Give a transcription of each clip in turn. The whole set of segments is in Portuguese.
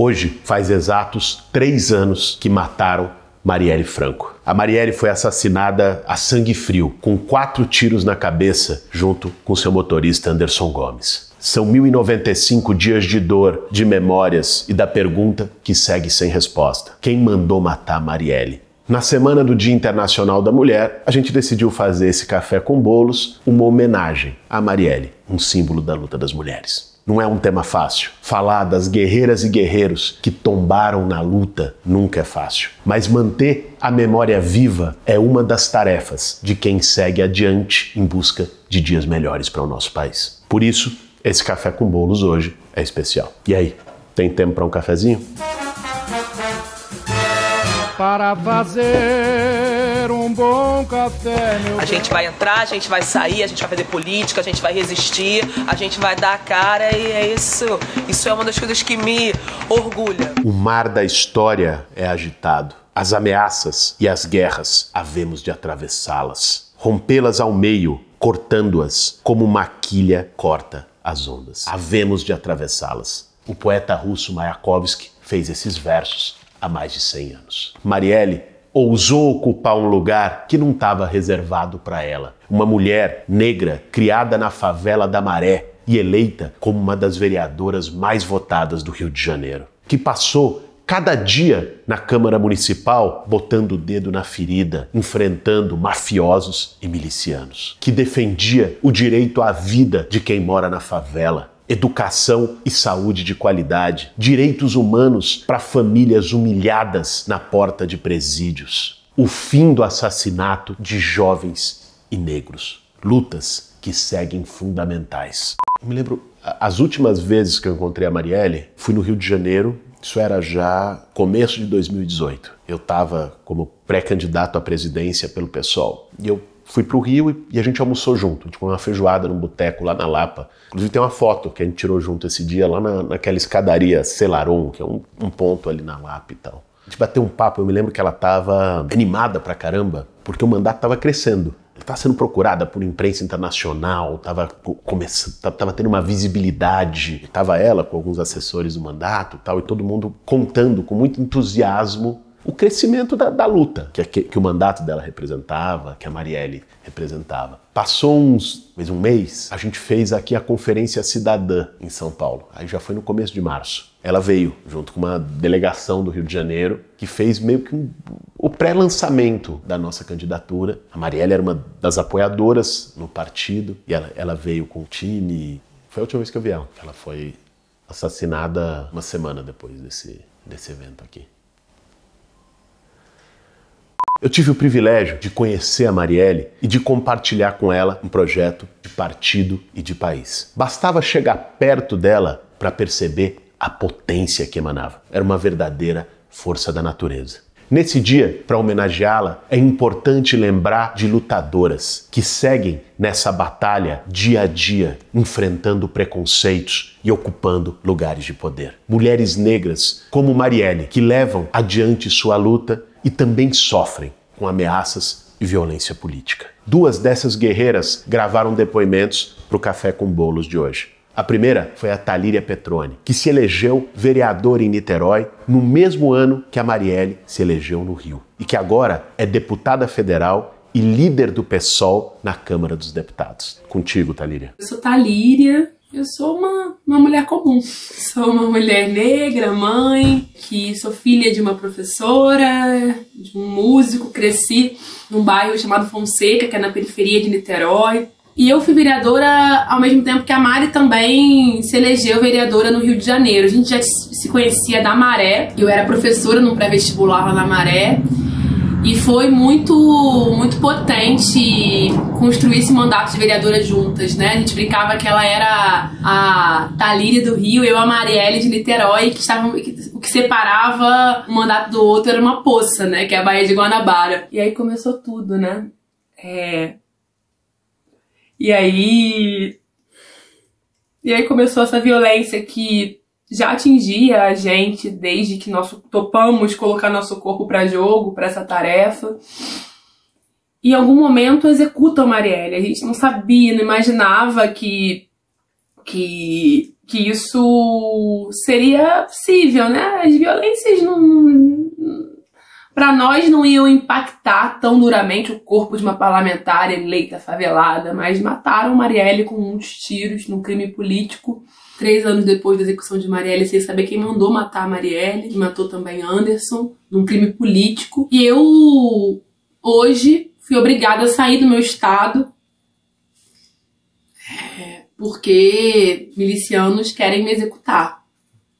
Hoje faz exatos três anos que mataram Marielle Franco. A Marielle foi assassinada a sangue frio, com quatro tiros na cabeça, junto com seu motorista Anderson Gomes. São 1095 dias de dor, de memórias e da pergunta que segue sem resposta: quem mandou matar Marielle? Na semana do Dia Internacional da Mulher, a gente decidiu fazer esse café com bolos uma homenagem a Marielle, um símbolo da luta das mulheres. Não é um tema fácil. Falar das guerreiras e guerreiros que tombaram na luta nunca é fácil. Mas manter a memória viva é uma das tarefas de quem segue adiante em busca de dias melhores para o nosso país. Por isso, esse café com bolos hoje é especial. E aí, tem tempo para um cafezinho? Para fazer bom café, meu A gente vai entrar, a gente vai sair, a gente vai fazer política, a gente vai resistir, a gente vai dar a cara e é isso. Isso é uma das coisas que me orgulha. O mar da história é agitado. As ameaças e as guerras havemos de atravessá-las, rompê-las ao meio, cortando-as como uma quilha corta as ondas. Havemos de atravessá-las. O poeta russo Mayakovsky fez esses versos há mais de 100 anos. Marielle ousou ocupar um lugar que não estava reservado para ela. Uma mulher negra criada na favela da Maré e eleita como uma das vereadoras mais votadas do Rio de Janeiro, que passou cada dia na Câmara Municipal botando o dedo na ferida, enfrentando mafiosos e milicianos, que defendia o direito à vida de quem mora na favela, educação e saúde de qualidade, direitos humanos para famílias humilhadas na porta de presídios, o fim do assassinato de jovens e negros. Lutas que seguem fundamentais. Eu me lembro, as últimas vezes que eu encontrei a Marielle, fui no Rio de Janeiro, isso era já começo de 2018. Eu estava como pré-candidato à presidência pelo PSOL. E eu fui para o Rio e a gente almoçou junto. A gente comeu uma feijoada num boteco lá na Lapa. Inclusive tem uma foto que a gente tirou junto esse dia lá na, naquela escadaria Celaron, que é um, um ponto ali na Lapa e tal. A gente bateu um papo, eu me lembro que ela estava animada pra caramba, porque o mandato estava crescendo. Ela estava sendo procurada por imprensa internacional, estava começando, tava tendo uma visibilidade. Estava ela com alguns assessores do mandato tal, e todo mundo contando com muito entusiasmo o crescimento da, da luta que, que, que, o mandato dela representava, que a Marielle representava. Passou uns, mais um mês, a gente fez aqui a Conferência Cidadã em São Paulo. Aí já foi no começo de março. Ela veio junto com uma delegação do Rio de Janeiro que fez meio que um, o pré-lançamento da nossa candidatura. A Marielle era uma das apoiadoras no partido e ela, ela veio com o time. Foi a última vez que eu vi ela. Ela foi assassinada uma semana depois desse, desse evento aqui. Eu tive o privilégio de conhecer a Marielle e de compartilhar com ela um projeto de partido e de país. Bastava chegar perto dela para perceber a potência que emanava. Era uma verdadeira força da natureza. Nesse dia, para homenageá-la, é importante lembrar de lutadoras que seguem nessa batalha dia a dia, enfrentando preconceitos e ocupando lugares de poder. Mulheres negras como Marielle, que levam adiante sua luta e também sofrem com ameaças e violência política. Duas dessas guerreiras gravaram depoimentos para o Café com Bolos de hoje. A primeira foi a Talíria Petrone, que se elegeu vereadora em Niterói no mesmo ano que a Marielle se elegeu no Rio e que agora é deputada federal e líder do PSOL na Câmara dos Deputados. Contigo, Talíria. Eu sou Talíria, eu sou uma, uma mulher comum. Sou uma mulher negra, mãe, que sou filha de uma professora, de um músico, cresci num bairro chamado Fonseca, que é na periferia de Niterói. E eu fui vereadora ao mesmo tempo que a Mari também se elegeu vereadora no Rio de Janeiro. A gente já se conhecia da Maré, eu era professora num pré-vestibular lá na Maré. E foi muito, muito potente construir esse mandato de vereadora juntas, né? A gente brincava que ela era a Talíria do Rio, eu a Marielle de Niterói, que estavam, o que separava um mandato do outro era uma poça, né? Que é a Baía de Guanabara. E aí começou tudo, né? É... E aí. E aí começou essa violência que já atingia a gente desde que nós topamos colocar nosso corpo para jogo, para essa tarefa. E em algum momento executa a Marielle. A gente não sabia, não imaginava que, que que isso seria possível, né? As violências não. Para nós não iam impactar tão duramente o corpo de uma parlamentar eleita favelada, mas mataram Marielle com muitos tiros num crime político. Três anos depois da execução de Marielle, sem saber quem mandou matar Marielle, que matou também Anderson, num crime político. E eu, hoje, fui obrigada a sair do meu estado porque milicianos querem me executar.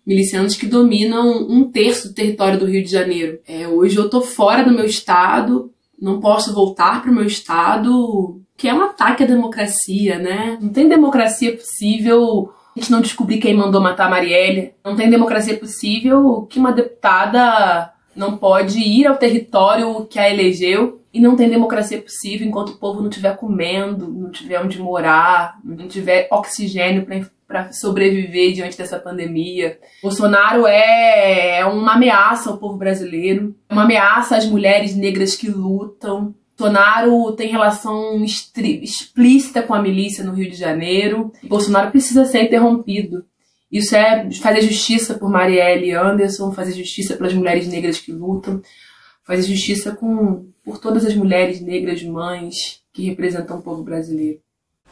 Milicianos que dominam um terço do território do Rio de Janeiro. É, hoje eu tô fora do meu estado, não posso voltar para o meu estado, que é um ataque à democracia, né? Não tem democracia possível a gente não descobrir quem mandou matar a Marielle. Não tem democracia possível que uma deputada não pode ir ao território que a elegeu e não tem democracia possível enquanto o povo não estiver comendo, não tiver onde morar, não tiver oxigênio para sobreviver diante dessa pandemia. Bolsonaro é, é uma ameaça ao povo brasileiro, é uma ameaça às mulheres negras que lutam. Bolsonaro tem relação explícita com a milícia no Rio de Janeiro. Bolsonaro precisa ser interrompido. Isso é fazer justiça por Marielle Anderson, fazer justiça pelas mulheres negras que lutam, fazer justiça com, por todas as mulheres negras mães que representam o povo brasileiro.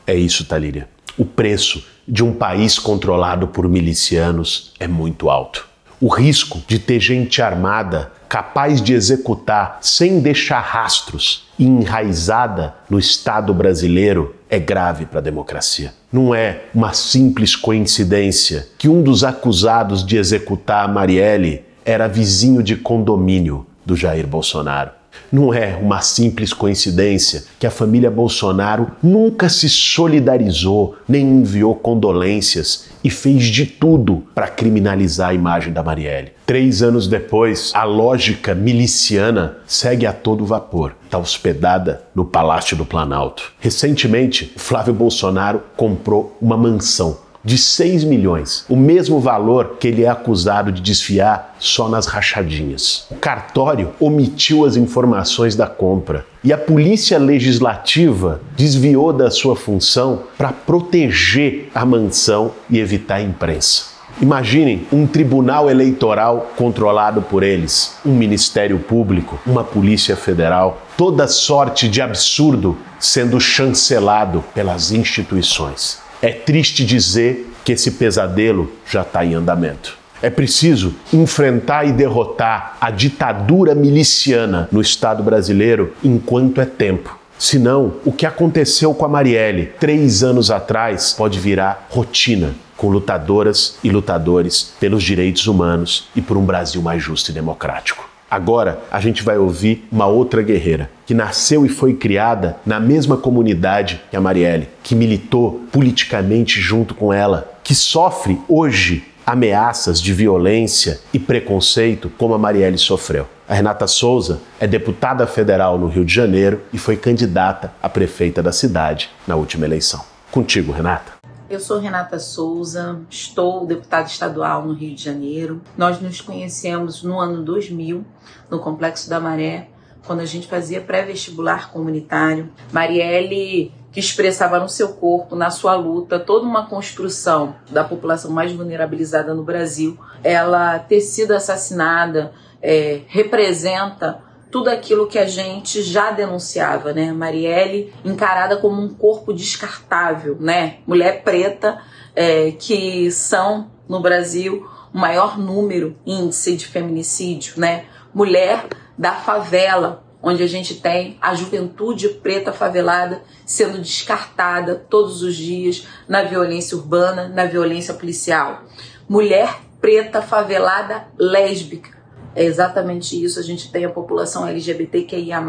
É isso, Talíria. O preço de um país controlado por milicianos é muito alto. O risco de ter gente armada capaz de executar sem deixar rastros e enraizada no Estado brasileiro é grave para a democracia. Não é uma simples coincidência que um dos acusados de executar a Marielle era vizinho de condomínio do Jair Bolsonaro. Não é uma simples coincidência que a família Bolsonaro nunca se solidarizou, nem enviou condolências e fez de tudo para criminalizar a imagem da Marielle. Três anos depois, a lógica miliciana segue a todo vapor. Está hospedada no Palácio do Planalto. Recentemente, Flávio Bolsonaro comprou uma mansão de 6 milhões, o mesmo valor que ele é acusado de desfiar só nas rachadinhas. O cartório omitiu as informações da compra e a polícia legislativa desviou da sua função para proteger a mansão e evitar a imprensa. Imaginem um tribunal eleitoral controlado por eles, um ministério público, uma polícia federal, toda sorte de absurdo sendo chancelado pelas instituições. É triste dizer que esse pesadelo já está em andamento. É preciso enfrentar e derrotar a ditadura miliciana no Estado brasileiro enquanto é tempo. Senão, o que aconteceu com a Marielle três anos atrás pode virar rotina com lutadoras e lutadores pelos direitos humanos e por um Brasil mais justo e democrático. Agora a gente vai ouvir uma outra guerreira que nasceu e foi criada na mesma comunidade que a Marielle, que militou politicamente junto com ela, que sofre hoje ameaças de violência e preconceito como a Marielle sofreu. A Renata Souza é deputada federal no Rio de Janeiro e foi candidata a prefeita da cidade na última eleição. Contigo, Renata. Eu sou Renata Souza, estou deputada estadual no Rio de Janeiro. Nós nos conhecemos no ano 2000, no Complexo da Maré, quando a gente fazia pré-vestibular comunitário. Marielle, que expressava no seu corpo, na sua luta, toda uma construção da população mais vulnerabilizada no Brasil, ela ter sido assassinada é, representa tudo aquilo que a gente já denunciava, né? Marielle encarada como um corpo descartável, né? Mulher preta é, que são no Brasil o maior número índice de feminicídio, né? Mulher da favela, onde a gente tem a juventude preta favelada sendo descartada todos os dias na violência urbana, na violência policial. Mulher preta favelada lésbica é exatamente isso. A gente tem a população LGBTQIA,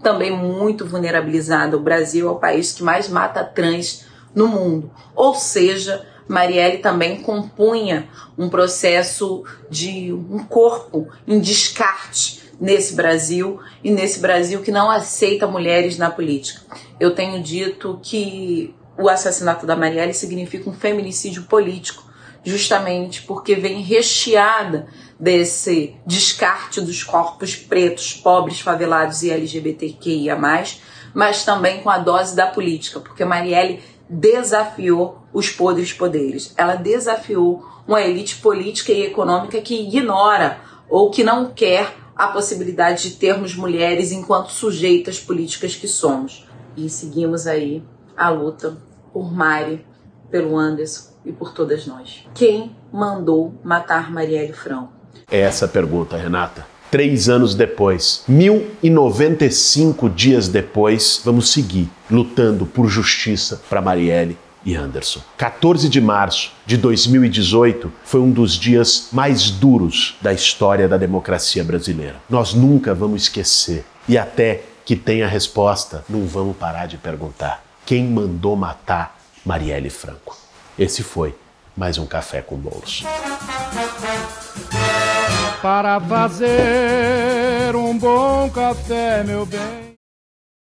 também muito vulnerabilizada. O Brasil é o país que mais mata trans no mundo. Ou seja, Marielle também compunha um processo de um corpo em descarte nesse Brasil e nesse Brasil que não aceita mulheres na política. Eu tenho dito que o assassinato da Marielle significa um feminicídio político, justamente porque vem recheada desse descarte dos corpos pretos, pobres, favelados e LGBTQIA, mas também com a dose da política, porque Marielle desafiou os podres poderes. Ela desafiou uma elite política e econômica que ignora ou que não quer a possibilidade de termos mulheres enquanto sujeitas políticas que somos. E seguimos aí a luta por Mari, pelo Anderson e por todas nós. Quem mandou matar Marielle Franco? É essa a pergunta, Renata. Três anos depois, 1095 dias depois, vamos seguir lutando por justiça para Marielle e Anderson. 14 de março de 2018 foi um dos dias mais duros da história da democracia brasileira. Nós nunca vamos esquecer e até que tenha resposta, não vamos parar de perguntar: quem mandou matar Marielle Franco? Esse foi mais um café com bolos. Para fazer um bom café, meu bem.